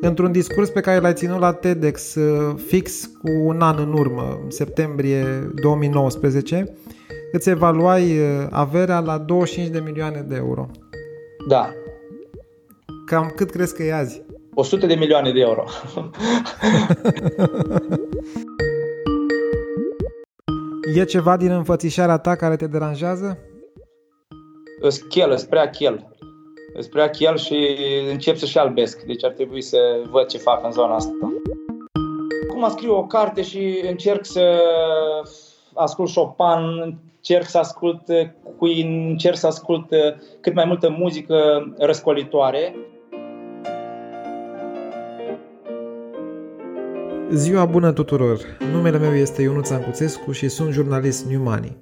Într-un discurs pe care l-ai ținut la TEDx uh, fix cu un an în urmă, în septembrie 2019, îți evaluai uh, averea la 25 de milioane de euro. Da. Cam cât crezi că e azi? 100 de milioane de euro. e ceva din înfățișarea ta care te deranjează? Schel, spre prea chel. Îți prea chel și încep să-și albesc. Deci ar trebui să văd ce fac în zona asta. Acum scriu o carte și încerc să ascult Chopin, încerc să ascult Queen, încerc să ascult cât mai multă muzică răscolitoare. Ziua bună tuturor! Numele meu este Ionuț Ancuțescu și sunt jurnalist New Money.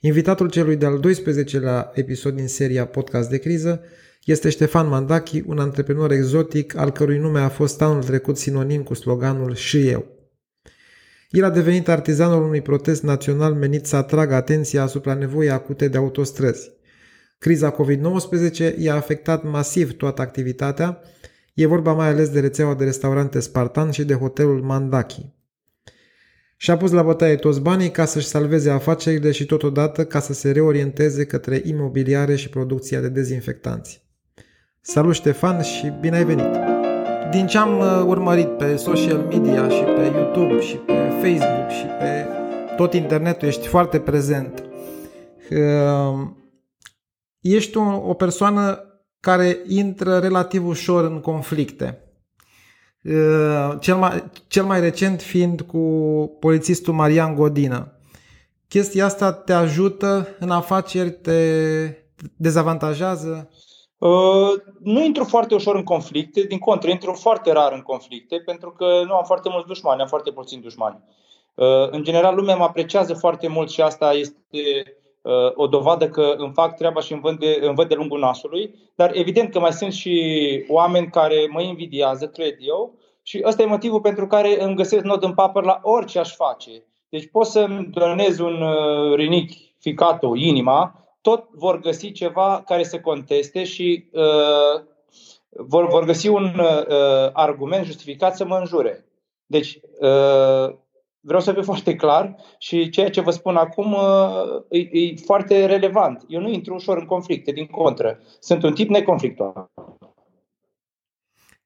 Invitatul celui de-al 12-lea episod din seria Podcast de criză este Ștefan Mandachi, un antreprenor exotic al cărui nume a fost anul trecut sinonim cu sloganul Și eu. El a devenit artizanul unui protest național menit să atragă atenția asupra nevoii acute de autostrăzi. Criza COVID-19 i-a afectat masiv toată activitatea, e vorba mai ales de rețeaua de restaurante Spartan și de hotelul Mandaki. Și-a pus la bătaie toți banii ca să-și salveze afacerile și totodată ca să se reorienteze către imobiliare și producția de dezinfectanți. Salut Ștefan și bine ai venit! Din ce am uh, urmărit pe social media și pe YouTube și pe Facebook și pe tot internetul, ești foarte prezent. Uh, ești o, o persoană care intră relativ ușor în conflicte. Uh, cel mai, cel mai recent fiind cu polițistul Marian Godină. Chestia asta te ajută în afaceri, te dezavantajează? Uh, nu intru foarte ușor în conflicte, din contră, intru foarte rar în conflicte, pentru că nu am foarte mulți dușmani, am foarte puțini dușmani. Uh, în general, lumea mă apreciază foarte mult și asta este uh, o dovadă că îmi fac treaba și îmi văd de, îmi văd de lungul nasului, dar evident că mai sunt și oameni care mă invidiază, cred eu, și ăsta e motivul pentru care îmi găsesc nod în papăr la orice aș face. Deci pot să-mi donez un rinic ficato, inima, tot vor găsi ceva care să conteste și uh, vor, vor găsi un uh, argument justificat să mă înjure. Deci, uh, vreau să fiu foarte clar și ceea ce vă spun acum uh, e, e foarte relevant. Eu nu intru ușor în conflicte, din contră. Sunt un tip neconflictual.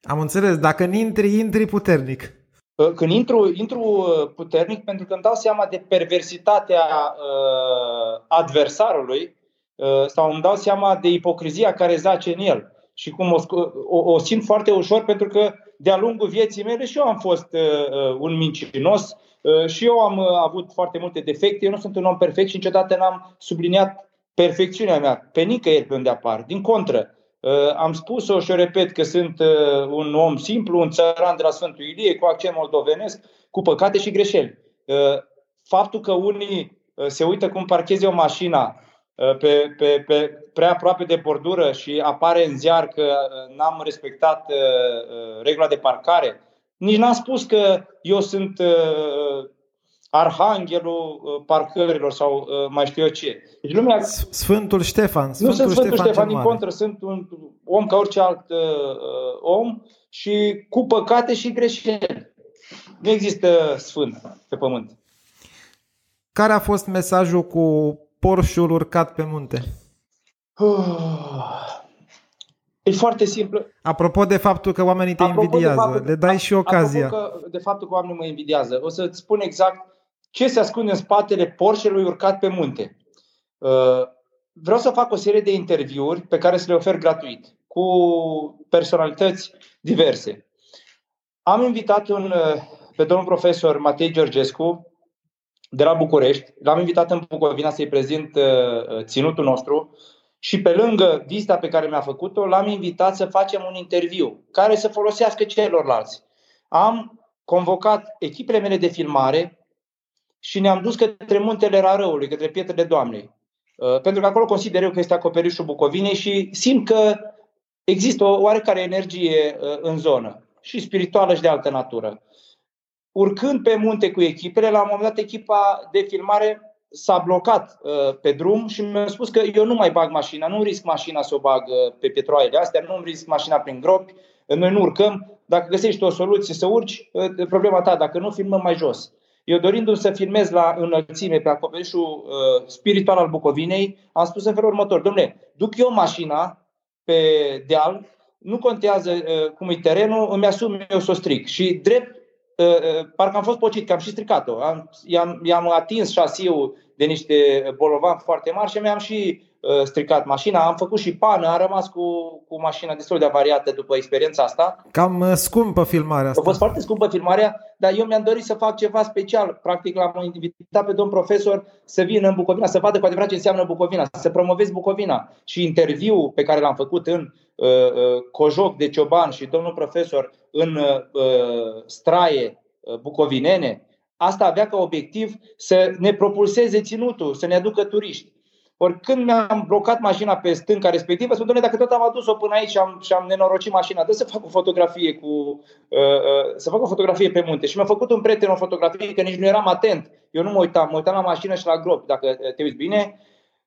Am înțeles. Dacă nu intri, intri puternic. Uh, când intru, intru uh, puternic pentru că îmi dau seama de perversitatea uh, adversarului Uh, sau îmi dau seama de ipocrizia care zace în el. Și cum o, o, o simt foarte ușor pentru că de-a lungul vieții mele și eu am fost uh, uh, un mincinos uh, și eu am uh, avut foarte multe defecte. Eu nu sunt un om perfect și niciodată n-am subliniat perfecțiunea mea pe nicăieri pe unde apar. Din contră, uh, am spus-o și o repet că sunt uh, un om simplu, un țăran de la Sfântul Ilie, cu accent moldovenesc, cu păcate și greșeli. Uh, faptul că unii uh, se uită cum parcheze o mașină Uh, pe, pe, pe prea aproape de bordură și apare în ziar că uh, n-am respectat uh, regula de parcare, nici n-am spus că eu sunt arhanghelul parcărilor sau mai știu eu ce. Deci lumea... Sfântul Ștefan. Sfântul nu sunt Sfântul Ștefan, Ștefan din contră, sunt un om ca orice alt uh, om și cu păcate și greșeli. Nu există sfânt pe pământ. Care a fost mesajul cu Porșul urcat pe munte? E foarte simplu. Apropo de faptul că oamenii te apropo invidiază, faptul, le dai și ocazia. Apropo că, de faptul că oamenii mă invidiază, o să-ți spun exact ce se ascunde în spatele Porșelui urcat pe munte. Uh, vreau să fac o serie de interviuri pe care să le ofer gratuit cu personalități diverse. Am invitat un, uh, pe domnul profesor Matei Georgescu, de la București. L-am invitat în Bucovina să-i prezint uh, uh, ținutul nostru și pe lângă vizita pe care mi-a făcut-o, l-am invitat să facem un interviu care să folosească celorlalți. Am convocat echipele mele de filmare și ne-am dus către muntele Rarăului, către Pietrele Doamnei. Uh, pentru că acolo consider eu că este acoperișul Bucovinei și simt că există o oarecare energie în zonă și spirituală și de altă natură urcând pe munte cu echipele, la un moment dat echipa de filmare s-a blocat uh, pe drum și mi-a spus că eu nu mai bag mașina, nu risc mașina să o bag uh, pe petroaiele astea, nu risc mașina prin gropi, noi nu urcăm. Dacă găsești o soluție să urci, uh, problema ta, dacă nu, filmăm mai jos. Eu dorindu-mi să filmez la înălțime pe acoperișul uh, spiritual al Bucovinei, am spus în felul următor, domnule, duc eu mașina pe deal, nu contează uh, cum e terenul, îmi asum eu să o stric. Și drept Uh, uh, parcă am fost pocit, că am și stricat-o. Am, i-am, i-am atins șasiul de niște bolovan foarte mari și mi-am și uh, stricat mașina. Am făcut și pană, am rămas cu, cu mașina destul de avariată după experiența asta. Cam uh, scumpă filmarea asta. A fost foarte scumpă filmarea, dar eu mi-am dorit să fac ceva special. Practic l-am invitat pe domn profesor să vină în Bucovina, să vadă cu adevărat ce înseamnă Bucovina, să promovezi Bucovina. Și interviul pe care l-am făcut în uh, uh, Cojoc de Cioban și domnul profesor în uh, straie uh, bucovinene, asta avea ca obiectiv să ne propulseze ținutul, să ne aducă turiști. Ori când mi-am blocat mașina pe stânca respectivă, spun, dacă tot am adus-o până aici și am, și am nenorocit mașina, dă să fac o fotografie cu, uh, uh, să fac o fotografie pe munte. Și mi-a făcut un prieten o fotografie, că nici nu eram atent. Eu nu mă uitam, mă uitam la mașină și la gropi, dacă te uiți bine.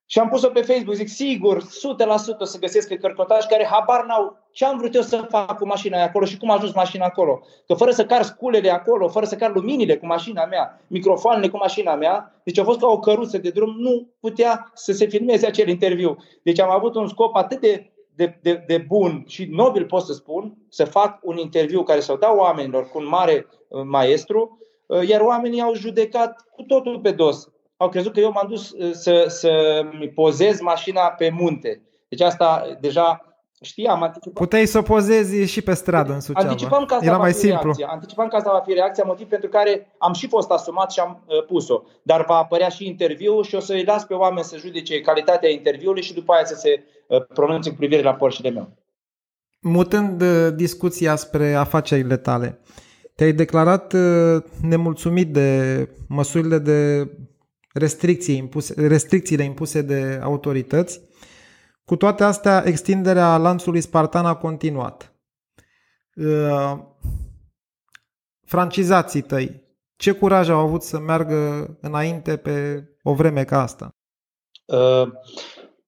Și am pus-o pe Facebook, zic, sigur, 100% o să găsesc cărcotași care habar n-au ce am vrut eu să fac cu mașina aia acolo și cum a ajuns mașina acolo. Că fără să car sculele acolo, fără să car luminile cu mașina mea, microfoanele cu mașina mea, deci a fost ca o căruță de drum, nu putea să se filmeze acel interviu. Deci am avut un scop atât de, de, de, de bun și nobil, pot să spun, să fac un interviu care să-l dau oamenilor cu un mare uh, maestru, uh, iar oamenii au judecat cu totul pe dos au crezut că eu m-am dus uh, să, să-mi pozez mașina pe munte. Deci asta deja știam, anticipam. Puteai să o pozezi și pe stradă în Suceava. Anticipam că asta Era va mai fi simplu. reacția. Anticipam că asta va fi reacția, motiv pentru care am și fost asumat și am uh, pus-o. Dar va apărea și interviul și o să-i las pe oameni să judece calitatea interviului și după aia să se uh, pronunțe cu privire la Porsche meu. Mutând uh, discuția spre afacerile tale, te-ai declarat uh, nemulțumit de măsurile de restricții impuse, restricțiile impuse de autorități. Cu toate astea, extinderea lanțului spartan a continuat. Uh, francizații tăi, ce curaj au avut să meargă înainte pe o vreme ca asta? Uh,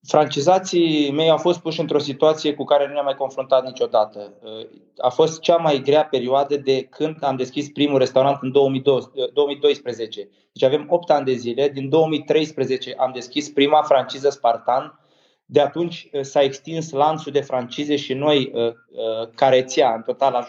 francizații mei au fost puși într-o situație cu care nu ne-am mai confruntat niciodată. Uh, a fost cea mai grea perioadă de când am deschis primul restaurant în 2012. Uh, deci avem 8 ani de zile. Din 2013 am deschis prima franciză Spartan. De atunci uh, s-a extins lanțul de francize și noi, Careția, în total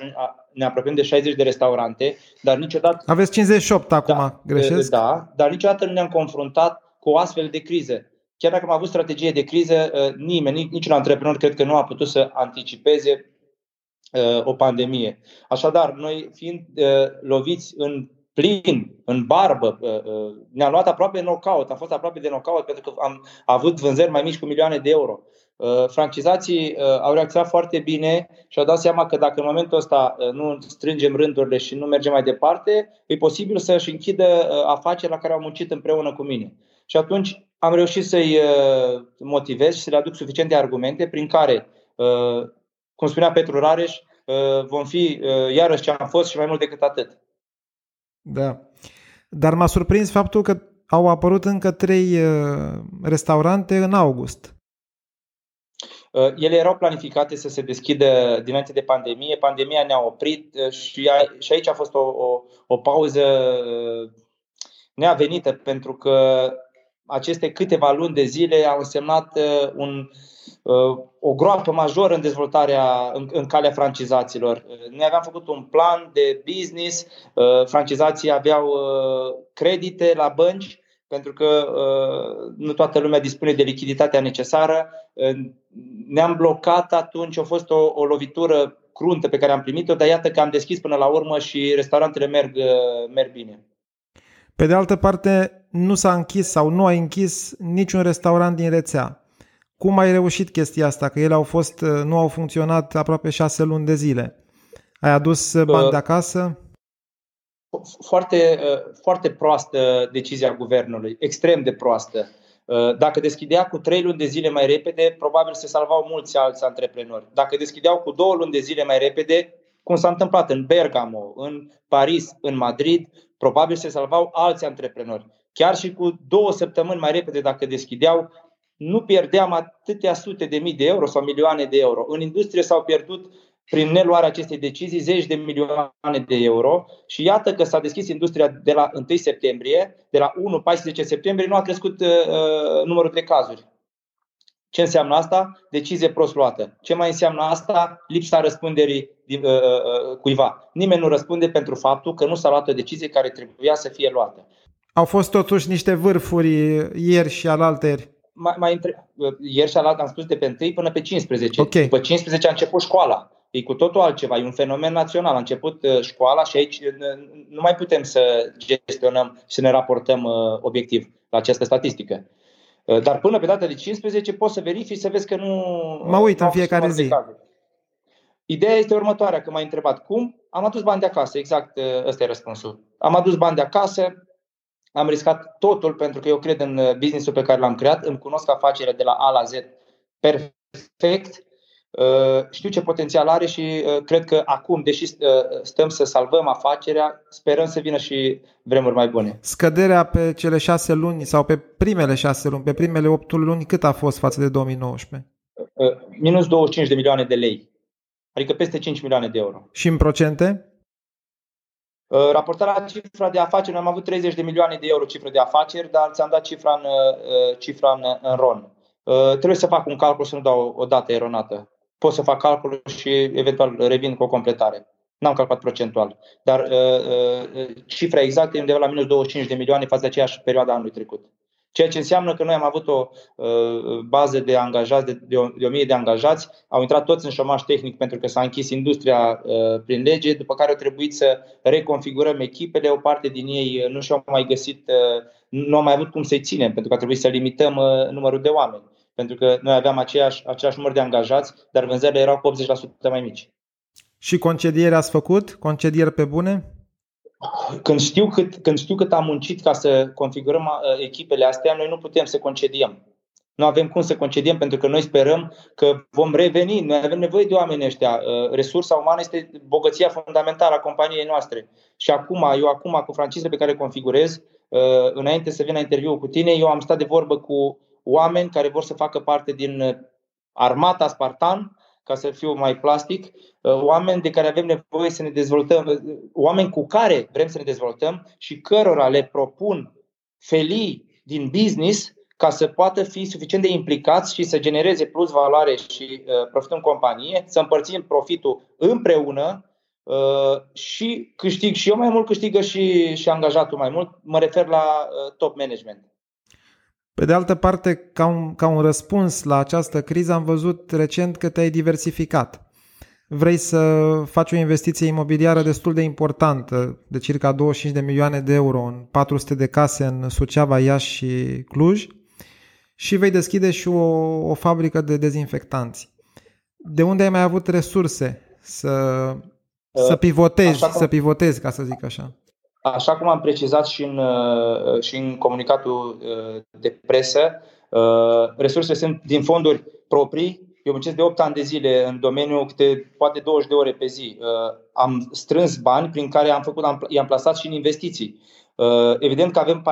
ne apropiem de 60 de restaurante, dar niciodată... Aveți 58 acum, da, greșesc? Da, dar niciodată nu ne-am confruntat cu o astfel de criză chiar dacă am avut strategie de criză, uh, nimeni, niciun antreprenor cred că nu a putut să anticipeze uh, o pandemie. Așadar, noi fiind uh, loviți în plin, în barbă, ne-am luat aproape knockout, am fost aproape de knockout pentru că am avut vânzări mai mici cu milioane de euro. Francizații au reacționat foarte bine și au dat seama că dacă în momentul ăsta nu strângem rândurile și nu mergem mai departe, e posibil să-și închidă afaceri la care au muncit împreună cu mine. Și atunci am reușit să-i uh, motivez și să le aduc suficiente argumente prin care, uh, cum spunea Petru Rareș, uh, vom fi iarăși ce am fost și mai mult decât atât. Da. Dar m-a surprins faptul că au apărut încă trei restaurante în august. Ele erau planificate să se deschidă dinainte de pandemie. Pandemia ne-a oprit și aici a fost o, o, o pauză neavenită pentru că aceste câteva luni de zile au însemnat uh, un, uh, o groapă majoră în dezvoltarea, în, în calea francizaților. Noi aveam făcut un plan de business, uh, francizații aveau credite la bănci, pentru că nu toată lumea dispune de lichiditatea necesară. Ne-am blocat atunci, a fost o, o lovitură cruntă pe care am primit-o, dar iată că am deschis până la urmă și restaurantele merg, merg bine. Pe de altă parte, nu s-a închis sau nu a închis niciun restaurant din rețea. Cum ai reușit chestia asta? Că ele au fost, nu au funcționat aproape șase luni de zile. Ai adus bani de acasă? Foarte, foarte proastă decizia guvernului, extrem de proastă. Dacă deschideau cu trei luni de zile mai repede, probabil se salvau mulți alți antreprenori. Dacă deschideau cu două luni de zile mai repede, cum s-a întâmplat în Bergamo, în Paris, în Madrid, probabil se salvau alți antreprenori. chiar și cu două săptămâni mai repede dacă deschideau, nu pierdeam atâtea sute de mii de euro sau milioane de euro. În industrie s-au pierdut prin neluarea acestei decizii zeci de milioane de euro și iată că s-a deschis industria de la 1 septembrie, de la 1-14 septembrie nu a crescut uh, uh, numărul de cazuri. Ce înseamnă asta? Decizie prost luată. Ce mai înseamnă asta? Lipsa răspunderii uh, uh, uh, cuiva. Nimeni nu răspunde pentru faptul că nu s-a luat o decizie care trebuia să fie luată. Au fost totuși niște vârfuri ieri și alaltăieri. Mai, mai între... Ieri și alaltă am spus de pe 1 până pe 15. Okay. După 15 a început școala. E cu totul altceva, e un fenomen național. A început școala și aici nu mai putem să gestionăm și să ne raportăm obiectiv la această statistică. Uh, dar până pe data de 15 poți să verifici să vezi că nu... Mă uit în fiecare zi. Ideea este următoarea, că m-ai întrebat cum, am adus bani de acasă, exact uh, ăsta e răspunsul. Am adus bani de acasă, am riscat totul pentru că eu cred în uh, businessul pe care l-am creat, îmi cunosc afacerea de la A la Z perfect Uh, știu ce potențial are și uh, cred că acum, deși uh, stăm să salvăm afacerea, sperăm să vină și vremuri mai bune. Scăderea pe cele șase luni sau pe primele șase luni, pe primele opt luni, cât a fost față de 2019? Minus 25 de milioane de lei, adică peste 5 milioane de euro. Și în procente? Raportarea cifra de afaceri, noi am avut 30 de milioane de euro cifră de afaceri, dar ți-am dat cifra în, cifra în, în RON. Trebuie să fac un calcul să nu dau o dată eronată pot să fac calculul și eventual revin cu o completare. N-am calculat procentual, dar uh, uh, cifra exactă e undeva la minus 25 de milioane față de aceeași perioadă anului trecut. Ceea ce înseamnă că noi am avut o uh, bază de angajați, de, de, o, de 1000 de angajați, au intrat toți în șomaș tehnic pentru că s-a închis industria uh, prin lege, după care au trebuit să reconfigurăm echipele, o parte din ei uh, nu și-au mai găsit, uh, nu au mai avut cum să-i ținem, pentru că a trebuit să limităm uh, numărul de oameni pentru că noi aveam aceeași, aceeași număr de angajați, dar vânzările erau cu 80% mai mici. Și concediere ați făcut? Concedieri pe bune? Când știu, cât, când știu cât am muncit ca să configurăm uh, echipele astea, noi nu putem să concediem. Nu avem cum să concediem pentru că noi sperăm că vom reveni. Noi avem nevoie de oameni ăștia. Uh, resursa umană este bogăția fundamentală a companiei noastre. Și acum, eu acum cu francizele pe care le configurez, uh, înainte să vin la interviu cu tine, eu am stat de vorbă cu oameni care vor să facă parte din uh, armata Spartan, ca să fiu mai plastic, uh, oameni de care avem nevoie să ne dezvoltăm, uh, oameni cu care vrem să ne dezvoltăm și cărora le propun felii din business ca să poată fi suficient de implicați și să genereze plus valoare și uh, profit în companie, să împărțim profitul împreună uh, și câștig și eu mai mult, câștigă și, și angajatul mai mult. Mă refer la uh, top management. Pe de altă parte, ca un, ca un răspuns la această criză, am văzut recent că te-ai diversificat. Vrei să faci o investiție imobiliară destul de importantă, de circa 25 de milioane de euro în 400 de case în Suceava, Iași și Cluj și vei deschide și o, o fabrică de dezinfectanți. De unde ai mai avut resurse să, să uh, pivotezi, să pivotezi, ca să zic așa? Așa cum am precizat și în, uh, și în comunicatul uh, de presă, uh, resursele sunt din fonduri proprii. Eu muncesc de 8 ani de zile în domeniu, câte poate 20 de ore pe zi. Am strâns bani prin care am făcut, i-am plasat și în investiții. Evident că avem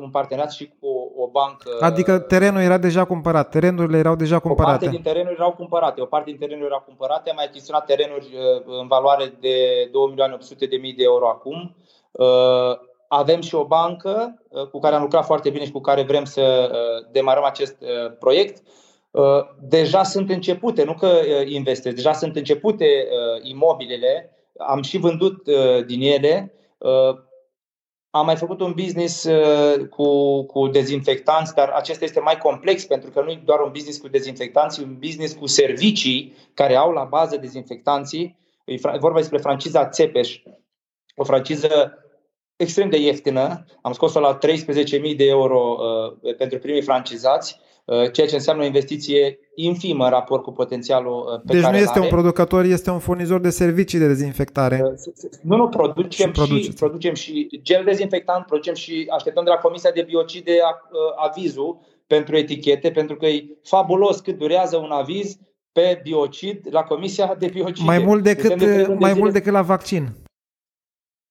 un parteneriat și cu o bancă. Adică terenul era deja cumpărat, terenurile erau deja cumpărate. O parte din terenuri erau cumpărate, o parte din terenuri erau cumpărate, am mai achiziționat terenuri în valoare de 2.800.000 de euro acum. Uh, avem și o bancă uh, cu care am lucrat foarte bine și cu care vrem să uh, demarăm acest proiect. Deja sunt începute, nu că investez, deja sunt începute imobilele, am și vândut din ele. Am mai făcut un business cu, cu dezinfectanți, dar acesta este mai complex pentru că nu e doar un business cu dezinfectanți, e un business cu servicii care au la bază dezinfectanții. E vorba despre franciza Țepeș, o franciză extrem de ieftină. Am scos-o la 13.000 de euro uh, pentru primii francizați, uh, ceea ce înseamnă o investiție infimă în raport cu potențialul uh, pe deci care nu este are. un producător, este un furnizor de servicii de dezinfectare. Uh, nu, nu, producem și, și, producem și gel dezinfectant, producem și așteptăm de la Comisia de Biocide uh, avizul pentru etichete, pentru că e fabulos cât durează un aviz pe biocid la Comisia de Biocide. Mai mult decât, de mai mult decât la vaccin.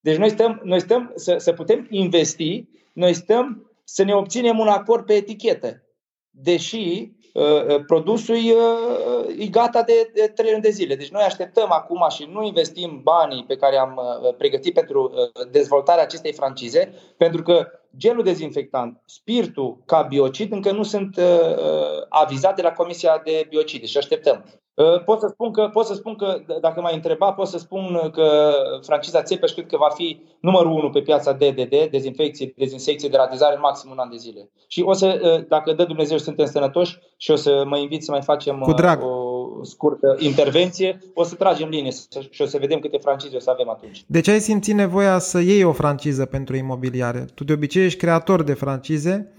Deci noi stăm, noi stăm să, să putem investi, noi stăm să ne obținem un acord pe etichetă. Deși uh, uh produsul uh, e gata de, de 3 luni de zile. Deci noi așteptăm acum și nu investim banii pe care am uh, pregătit pentru uh, dezvoltarea acestei francize, pentru că gelul dezinfectant, spiritul ca biocid încă nu sunt uh, uh avizate la Comisia de Biocide și așteptăm. Uh, pot să spun că, pot să spun că dacă m-ai întrebat, pot să spun că franciza Țepeș cred că va fi numărul unu pe piața DDD, dezinfecție, dezinsecție, de ratizare, maxim un an de zile. Și o să, uh, dacă dă Dumnezeu și suntem sănătoși și o să mă invit să mai facem Cu drag. o scurtă intervenție, o să tragem linie și o să vedem câte francize o să avem atunci. De ce ai simțit nevoia să iei o franciză pentru imobiliare? Tu de obicei ești creator de francize,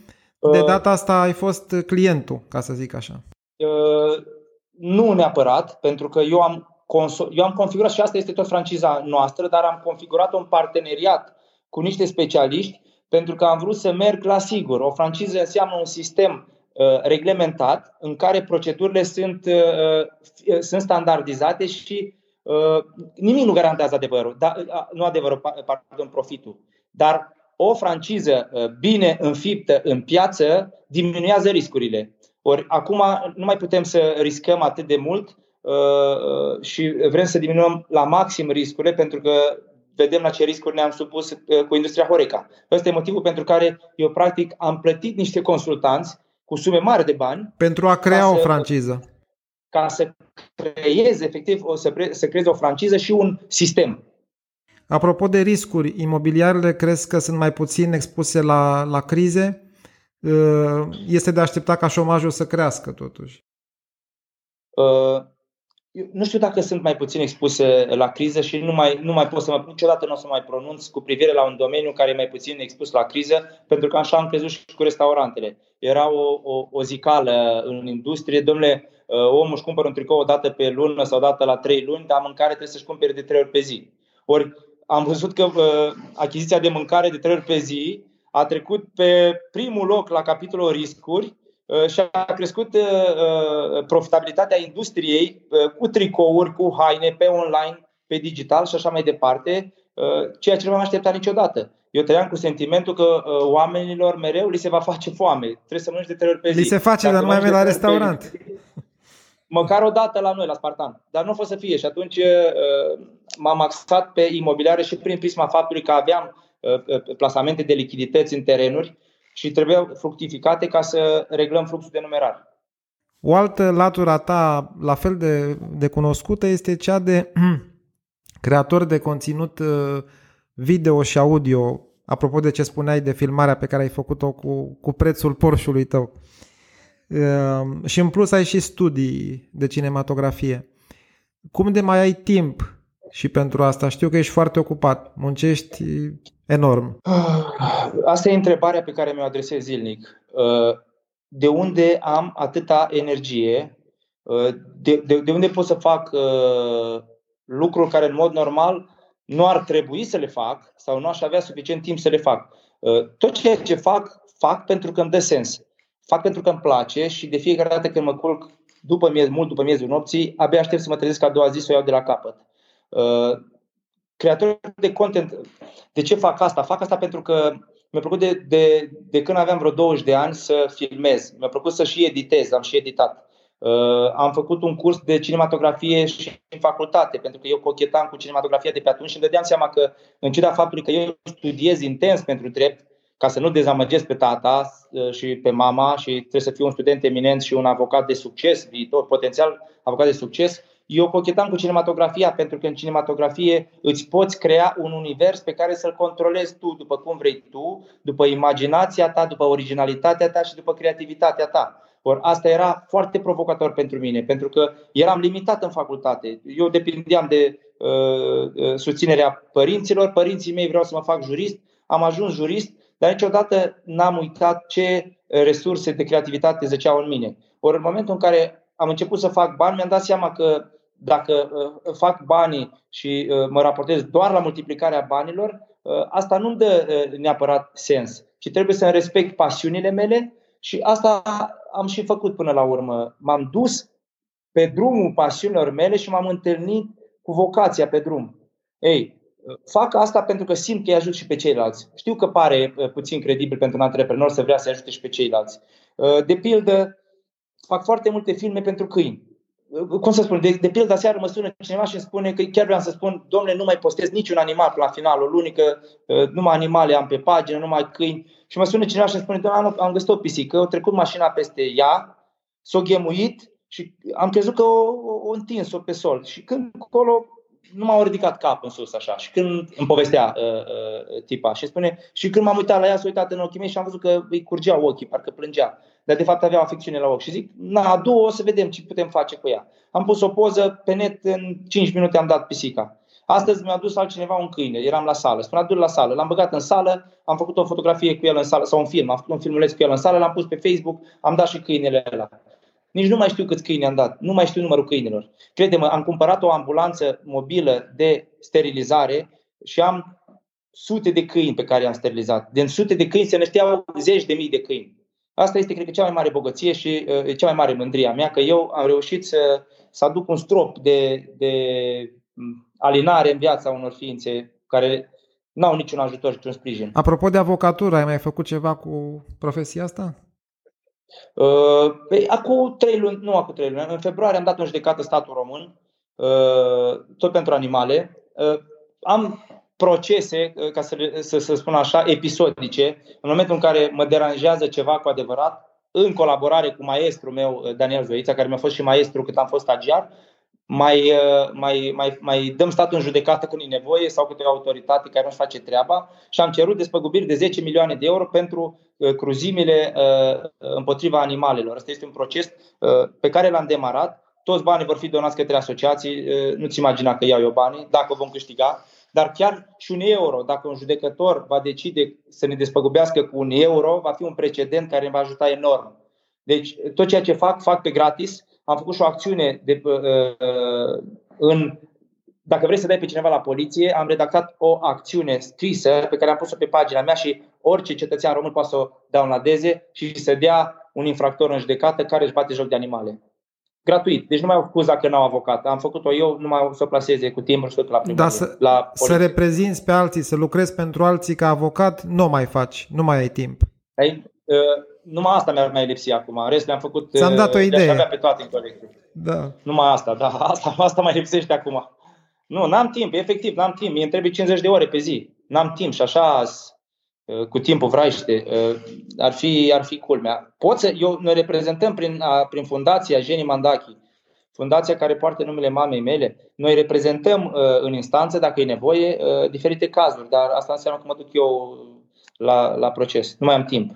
de uh, data asta ai fost clientul, ca să zic așa. Uh, nu neapărat, pentru că eu am, eu am configurat și asta este tot franciza noastră, dar am configurat un parteneriat cu niște specialiști pentru că am vrut să merg la sigur. O franciză înseamnă un sistem uh, reglementat în care procedurile sunt, uh, uh sunt standardizate și uh, nimic nu garantează adevărul, da, uh, nu adevărul, pardon, profitul. Dar o franciză uh, bine înfiptă în piață diminuează riscurile. Ori acum nu mai putem să riscăm atât de mult uh, și vrem să diminuăm la maxim riscurile pentru că vedem la ce riscuri ne-am supus uh, cu industria Horeca. Ăsta e motivul pentru care eu practic am plătit niște consultanți cu sume mari de bani pentru a crea o franciză. Ca să creez efectiv, o să, pre, să creez o franciză și un sistem. Apropo de riscuri, imobiliarele crezi că sunt mai puțin expuse la, la crize? Uh, este de așteptat ca șomajul să crească totuși? Uh, nu știu dacă sunt mai puțin expuse la criză și nu mai, nu mai pot să mă, niciodată nu o să mai pronunț cu privire la un domeniu care e mai puțin expus la criză, pentru că așa am crezut și cu restaurantele. Era o, o, o zicală în industrie, domnule, uh, omul își cumpără un tricou o dată pe lună sau o dată la trei luni, dar mâncare trebuie să-și cumpere de trei ori pe zi. Ori am văzut că uh, achiziția de mâncare de trei ori pe zi a trecut pe primul loc la capitolul riscuri uh, și a crescut uh, uh, profitabilitatea industriei cu tricouri, cu haine, pe online, pe digital și așa mai departe, ceea ce nu am așteptat niciodată. Eu trăiam cu sentimentul că oamenilor mereu li se va face foame. Trebuie să mănânci de trei ori pe zi. Li se face, Dacă dar nu mai la restaurant. măcar o dată la noi, la Spartan. Dar nu a fost să fie și atunci m-am axat pe imobiliare și prin prisma faptului că aveam Uh, uh, plasamente de lichidități în terenuri și trebuiau fructificate ca să reglăm fluxul de numerar. O altă latură a ta, la fel de, de cunoscută, este cea de creator de conținut uh, video și audio, apropo de ce spuneai de filmarea pe care ai făcut-o cu, cu prețul Porsche-ului tău. Și în plus ai și studii de cinematografie. Cum de mai ai timp și pentru asta? Știu că ești foarte ocupat, muncești enorm. Asta e întrebarea pe care mi-o adresez zilnic. Uh, de unde am atâta energie? Uh, de, de, de unde pot să fac uh, lucruri care în mod normal nu ar trebui să le fac sau nu aș avea suficient timp să le fac? Tot ceea ce fac, fac pentru că îmi dă sens. Fac pentru că îmi place și de fiecare dată când mă culc după miez, mult după miezul nopții, abia aștept să mă trezesc a doua zi să o iau de la capăt. Uh, creator de content, de ce fac asta? Fac asta pentru că mi-a plăcut de, de, de când aveam vreo 20 de ani să filmez. Mi-a plăcut să și editez, am și editat. Uh, am făcut un curs de cinematografie și în facultate, pentru că eu cochetam cu cinematografia de pe atunci și îmi dădeam seama că, în ciuda faptului că eu studiez intens pentru drept, ca să nu dezamăgesc pe tata uh, și pe mama și trebuie să fiu un student eminent și un avocat de succes, viitor, potențial avocat de succes, eu cochetam cu cinematografia pentru că în cinematografie îți poți crea un univers pe care să-l controlezi tu după cum vrei tu, după imaginația ta, după originalitatea ta și după creativitatea ta. Or, asta era foarte provocator pentru mine, pentru că eram limitat în facultate. Eu depindeam de uh, uh susținerea părinților, părinții mei vreau să mă fac jurist, am ajuns jurist, dar niciodată n-am uitat ce resurse de creativitate zăceau în mine. Ori în momentul în care am început să fac bani, mi-am dat seama că dacă uh, fac banii și uh, mă raportez doar la multiplicarea banilor, uh, asta nu-mi dă neapărat sens, ci trebuie să-mi respect pasiunile mele și asta am și făcut până la urmă. M-am dus pe drumul pasiunilor mele și m-am întâlnit cu vocația pe drum. Ei, Fac asta pentru că simt că îi ajut și pe ceilalți. Știu că pare puțin credibil pentru un antreprenor să vrea să ajute și pe ceilalți. De pildă, fac foarte multe filme pentru câini. Cum să spun, de, de pildă aseară mă sună cineva și îmi spune că chiar vreau să spun, domnule, nu mai postez niciun animal la finalul lunii, că numai animale am pe pagină, numai câini. Și mă sună cineva și îmi spune, domnule, am găsit o pisică, a trecut mașina peste ea, s-a ghemuit și am crezut că o, o, o întins-o pe sol. Și când acolo nu m-au ridicat cap în sus așa. Și când îmi povestea uh, uh, tipa și spune, și când m-am uitat la ea, s-a uitat în ochii mei și am văzut că îi curgeau ochii, parcă plângea. Dar de fapt avea o afecțiune la ochi. Și zic, na, adu o să vedem ce putem face cu ea. Am pus o poză pe net, în 5 minute am dat pisica. Astăzi mi-a dus altcineva un câine, eram la sală. Spunea, du la sală. L-am băgat în sală, am făcut o fotografie cu el în sală, sau un film, am făcut un filmuleț cu el în sală, l-am pus pe Facebook, am dat și câinele ăla. Nici nu mai știu câți câini am dat, nu mai știu numărul câinilor. Crede-mă, am cumpărat o ambulanță mobilă de sterilizare și am sute de câini pe care i-am sterilizat. Din sute de câini se nășteau zeci de mii de câini. Asta este, cred că, cea mai mare bogăție și uh, cea mai mare mândria mea, că eu am reușit să, să aduc un strop de, de alinare în viața unor ființe care n-au niciun ajutor și niciun sprijin. Apropo de avocatură, ai mai făcut ceva cu profesia asta? Uh, păi, acum trei luni, nu acum trei luni, în februarie am dat în judecată statul român, uh, tot pentru animale. Uh, am procese, uh, ca să, să, să spun așa, episodice, în momentul în care mă deranjează ceva cu adevărat, în colaborare cu maestrul meu, uh, Daniel Zoița, care mi-a fost și maestru cât am fost stagiar, mai, uh, mai, mai, mai dăm statul în judecată când e nevoie sau câte o autoritate care nu-și face treaba și am cerut despăgubiri de 10 milioane de euro pentru uh, cruzimile uh, împotriva animalelor. Asta este un proces pe care l-am demarat. Toți banii vor fi donați către asociații. Nu-ți imagina că iau eu banii, dacă vom câștiga. Dar chiar și un euro, dacă un judecător va decide să ne despăgubească cu un euro, va fi un precedent care ne va ajuta enorm. Deci tot ceea ce fac, fac pe gratis am făcut și o acțiune de, uh, uh, în dacă vrei să dai pe cineva la poliție, am redactat o acțiune scrisă pe care am pus-o pe pagina mea și orice cetățean român poate să o downloadeze și să dea un infractor în judecată care își bate joc de animale. Gratuit. Deci nu mai au făcut dacă n-au avocat. Am făcut-o eu, nu mai să o placeze cu timpul și tot la primul. Dar să, la să reprezinți pe alții, să lucrezi pentru alții ca avocat, nu mai faci, nu mai ai timp. Ai, uh, numai asta mi-ar mai lipsi acum. În rest le-am făcut, Ți-am dat o idee. avea pe toate în colecție. Da. Numai asta, da. Asta, asta mai lipsește acum. Nu, n-am timp, efectiv, n-am timp. Mie îmi trebuie 50 de ore pe zi. N-am timp și așa uh, cu timpul vraiște, uh, ar fi, ar fi culmea. Pot să, eu, noi reprezentăm prin, prin fundația Jenny Mandachi, fundația care poartă numele mamei mele. Noi reprezentăm uh, în instanță, dacă e nevoie, diferite cazuri, dar asta înseamnă că mă duc eu la, la proces. Nu mai am timp.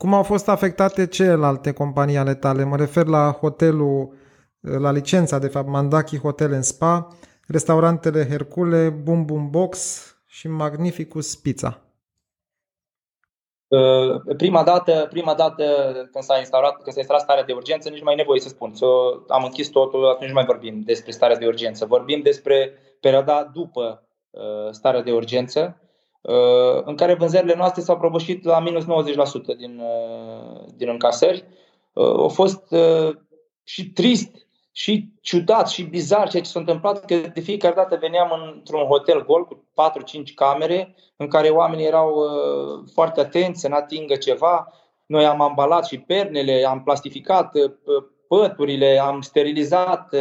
Cum au fost afectate celelalte companii ale tale? Mă refer la hotelul, la licența, de fapt, Mandaki Hotel în Spa, restaurantele Hercule, Boom Boom Box și Magnificus Pizza. Uh, prima dată, prima dată când s-a instaurat, când s-a instaurat starea de urgență, nici nu mai e nevoie să spun. So, am închis totul, atunci nu mai vorbim despre starea de urgență. Vorbim despre perioada după uh, starea de urgență, Uh, în care vânzările noastre s-au prăbușit la minus 90% din, uh, din încasări. Uh, a fost și trist și ciudat și bizar ceea ce s-a întâmplat, că de fiecare dată veneam într-un hotel gol cu 4-5 camere în care oamenii erau foarte atenți să nu atingă ceva. Noi am ambalat și pernele, am plastificat păturile, am sterilizat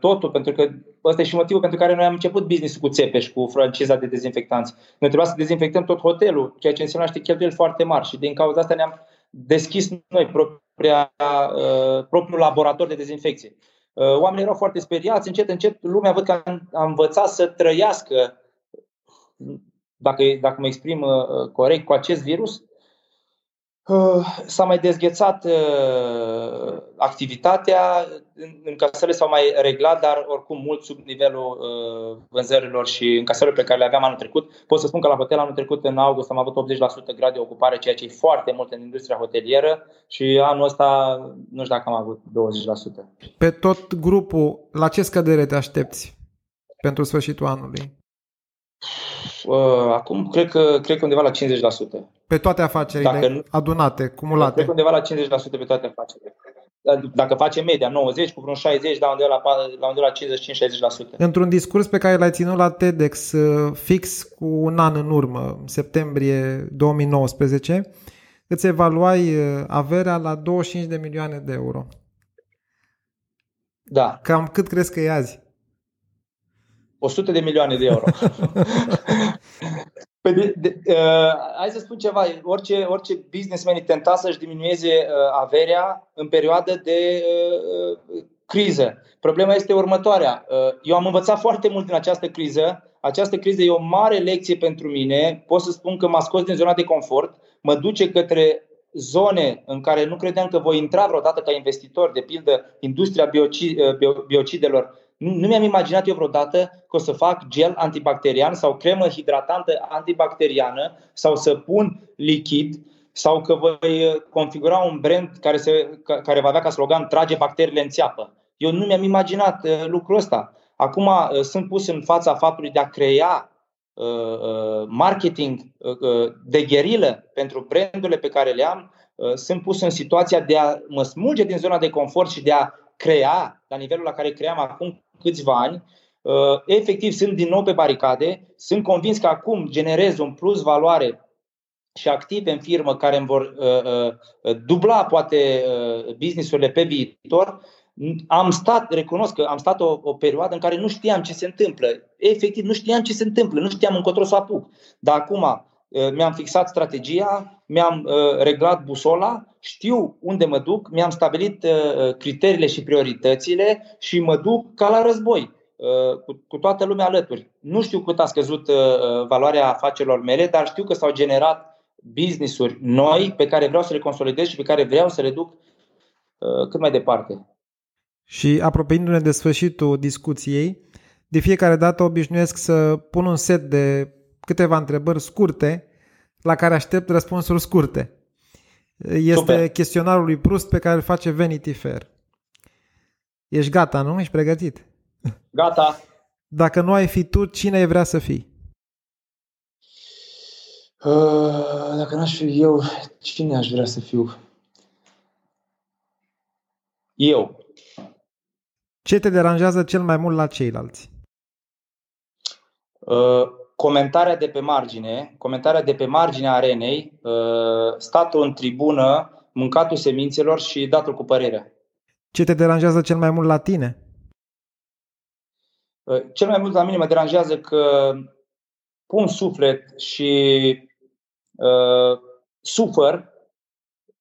totul, pentru că ăsta e și motivul pentru care noi am început business cu Țepeș, cu franciza de dezinfectanți. Noi trebuia să dezinfectăm tot hotelul, ceea ce înseamnă niște cheltuieli foarte mari și din cauza asta ne-am deschis noi propria, uh, propriul laborator de dezinfecție. Uh, oamenii erau foarte speriați, încet, încet lumea văd că a, a învățat să trăiască, dacă, dacă mă exprim uh, corect, cu acest virus Uh, s-a mai dezghețat uh, activitatea, încasările s-au mai reglat, dar oricum mult sub nivelul uh, vânzărilor și încasărilor pe care le aveam anul trecut. Pot să spun că la hotel anul trecut, în august, am avut 80% grad de ocupare, ceea ce e foarte mult în industria hotelieră și anul ăsta nu știu dacă am avut 20%. Pe tot grupul, la ce scădere te aștepți pentru sfârșitul anului? Uh, acum cred că, cred că undeva la 50%. Pe toate afacerile Dacă nu, adunate, cumulate. Cred că undeva la 50% pe toate afacerile. dacă facem media 90 cu vreun 60, la undeva la, la, undeva la 55-60%. Într-un discurs pe care l-ai ținut la TEDx uh, fix cu un an în urmă, septembrie 2019, îți evaluai uh, averea la 25 de milioane de euro. Da. Cam cât crezi că e azi? 100 de milioane de euro. Păi de, de, uh, hai să spun ceva, orice, orice businessman tenta să-și diminueze uh, averea în perioadă de uh, uh, criză. Problema este următoarea. Uh, eu am învățat foarte mult din această criză. Această criză e o mare lecție pentru mine. Pot să spun că m-a scos din zona de confort, mă duce către zone în care nu credeam că voi intra vreodată ca investitor, de pildă industria uh, biocidelor, nu, nu mi-am imaginat eu vreodată că o să fac gel antibacterian sau cremă hidratantă antibacteriană sau să pun lichid sau că voi uh, configura un brand care, se, care va avea ca slogan trage bacteriile în țeapă. Eu nu mi-am imaginat uh, lucrul ăsta. Acum uh, sunt pus în fața faptului de a crea marketing de gherilă pentru brandurile pe care le am, sunt pus în situația de a mă smulge din zona de confort și de a crea la nivelul la care cream acum câțiva ani, uh, efectiv sunt din nou pe baricade, sunt convins că acum generez un plus valoare și active în firmă care îmi vor uh, uh, dubla poate businessurile pe viitor, am stat, recunosc că am stat o, o perioadă în care nu știam ce se întâmplă. Efectiv, nu știam ce se întâmplă, nu știam încotro să apuc. Dar acum mi-am fixat strategia, mi-am reglat busola, știu unde mă duc, mi-am stabilit criteriile și prioritățile și mă duc ca la război, cu, cu toată lumea alături. Nu știu cât a scăzut valoarea afacerilor mele, dar știu că s-au generat business-uri noi pe care vreau să le consolidez și pe care vreau să le duc cât mai departe. Și apropiindu-ne de sfârșitul discuției, de fiecare dată obișnuiesc să pun un set de câteva întrebări scurte la care aștept răspunsuri scurte. Este Super. chestionarul lui Prust pe care îl face Vanity Fair. Ești gata, nu? Ești pregătit? Gata. Dacă nu ai fi tu, cine ai vrea să fii? Uh, dacă n-aș fi eu, cine aș vrea să fiu? Eu. Ce te deranjează cel mai mult la ceilalți? Uh, comentarea de pe margine, comentarea de pe marginea arenei, uh, statul în tribună, mâncatul semințelor și datul cu părerea. Ce te deranjează cel mai mult la tine? Uh, cel mai mult la mine mă deranjează că pun suflet și uh, sufăr,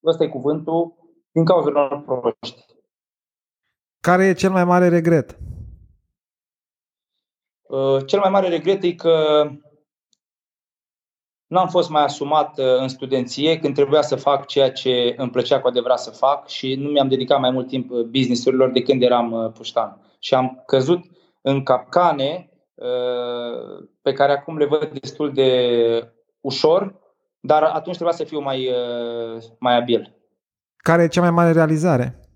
ăsta e cuvântul, din cauza unor proști. Care e cel mai mare regret? Uh, cel mai mare regret e că nu am fost mai asumat uh, în studenție când trebuia să fac ceea ce îmi plăcea cu adevărat să fac și nu mi-am dedicat mai mult timp uh, businessurilor de când eram puștan. Și am căzut în capcane pe care acum le văd destul de ușor, dar atunci trebuia să fiu mai, mai abil. Care e cea mai mare realizare?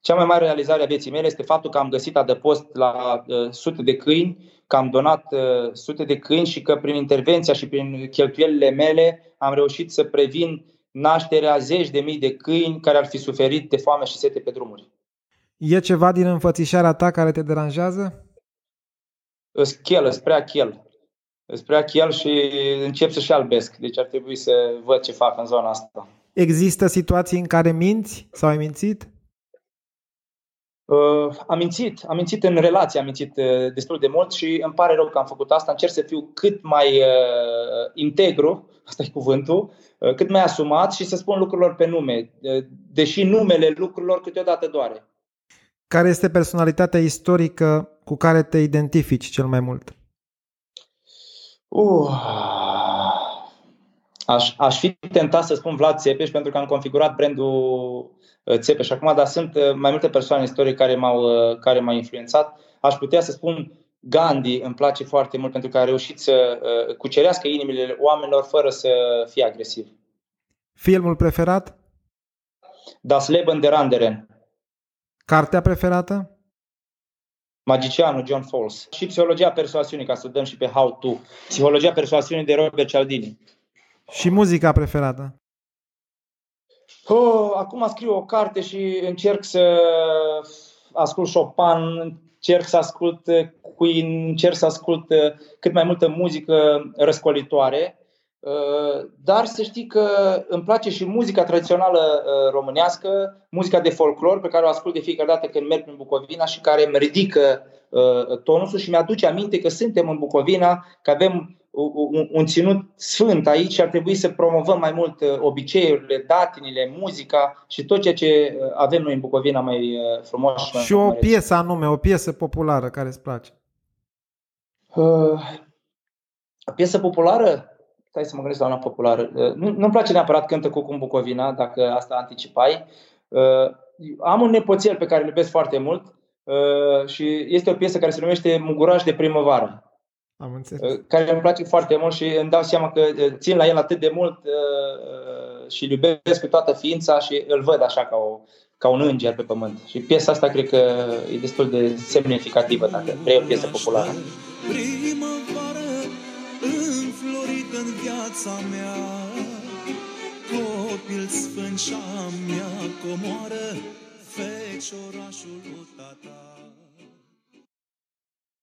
Cea mai mare realizare a vieții mele este faptul că am găsit adăpost la uh, sute de câini, că am donat uh, sute de câini și că prin intervenția și prin cheltuielile mele am reușit să previn nașterea zeci de mii de câini care ar fi suferit de foame și sete pe drumuri. E ceva din înfățișarea ta care te deranjează? Îs chel, îs prea chel. Îs prea chel și încep să-și albesc. Deci ar trebui să văd ce fac în zona asta. Există situații în care minți sau ai mințit? Uh, am mințit, am mințit în relație, am mințit uh, destul de mult și îmi pare rău că am făcut asta. Încerc să fiu cât mai uh, integru, asta e cuvântul, uh, cât mai asumat și să spun lucrurilor pe nume, uh, deși numele lucrurilor câteodată doare. Care este personalitatea istorică cu care te identifici cel mai mult? Uh, aș, aș fi tentat să spun Vlad Țepeș pentru că am configurat brandul Uh, Țepeș acum, dar sunt uh, mai multe persoane istorie care m-au, uh, care m-au influențat. Aș putea să spun Gandhi îmi place foarte mult pentru că a reușit să cucerească inimile oamenilor fără să fie agresiv. Filmul preferat? Das Leben der Anderen. Cartea preferată? Magicianul John Fowles. Și Psihologia persoasiunii, ca să dăm și pe How To. Psihologia persoasiunii de Robert Cialdini. Și muzica preferată? Oh, acum scriu o carte și încerc să ascult Chopin, încerc să ascult Queen, încerc să ascult cât mai multă muzică răscolitoare. Dar să știi că îmi place și muzica tradițională românească, muzica de folclor pe care o ascult de fiecare dată când merg în Bucovina și care îmi ridică tonusul și mi-aduce aminte că suntem în Bucovina, că avem un, un ținut sfânt aici și ar trebui să promovăm mai mult uh, obiceiurile, datinile, muzica și tot ceea ce uh, avem noi în Bucovina mai uh, frumos. Și, și o piesă anume, o piesă populară care îți place? Uh, o piesă populară? Stai să mă gândesc la una populară. Uh, nu, nu-mi place neapărat Cântă cu în Bucovina, dacă asta anticipai. Uh, am un nepoțel pe care îl iubesc foarte mult uh, și este o piesă care se numește Muguraș de primăvară. Am înțeles. Uh, care îmi place foarte mult și îmi dau seama că uh, țin la el atât de mult uh, și îl iubesc cu toată ființa și îl văd așa ca, o, ca un înger pe pământ. Și piesa asta cred că e destul de semnificativă dacă vrei o piesă populară. Primăvară înflorit în viața mea Copil sfânt și-a mea comoară Feciorașul tata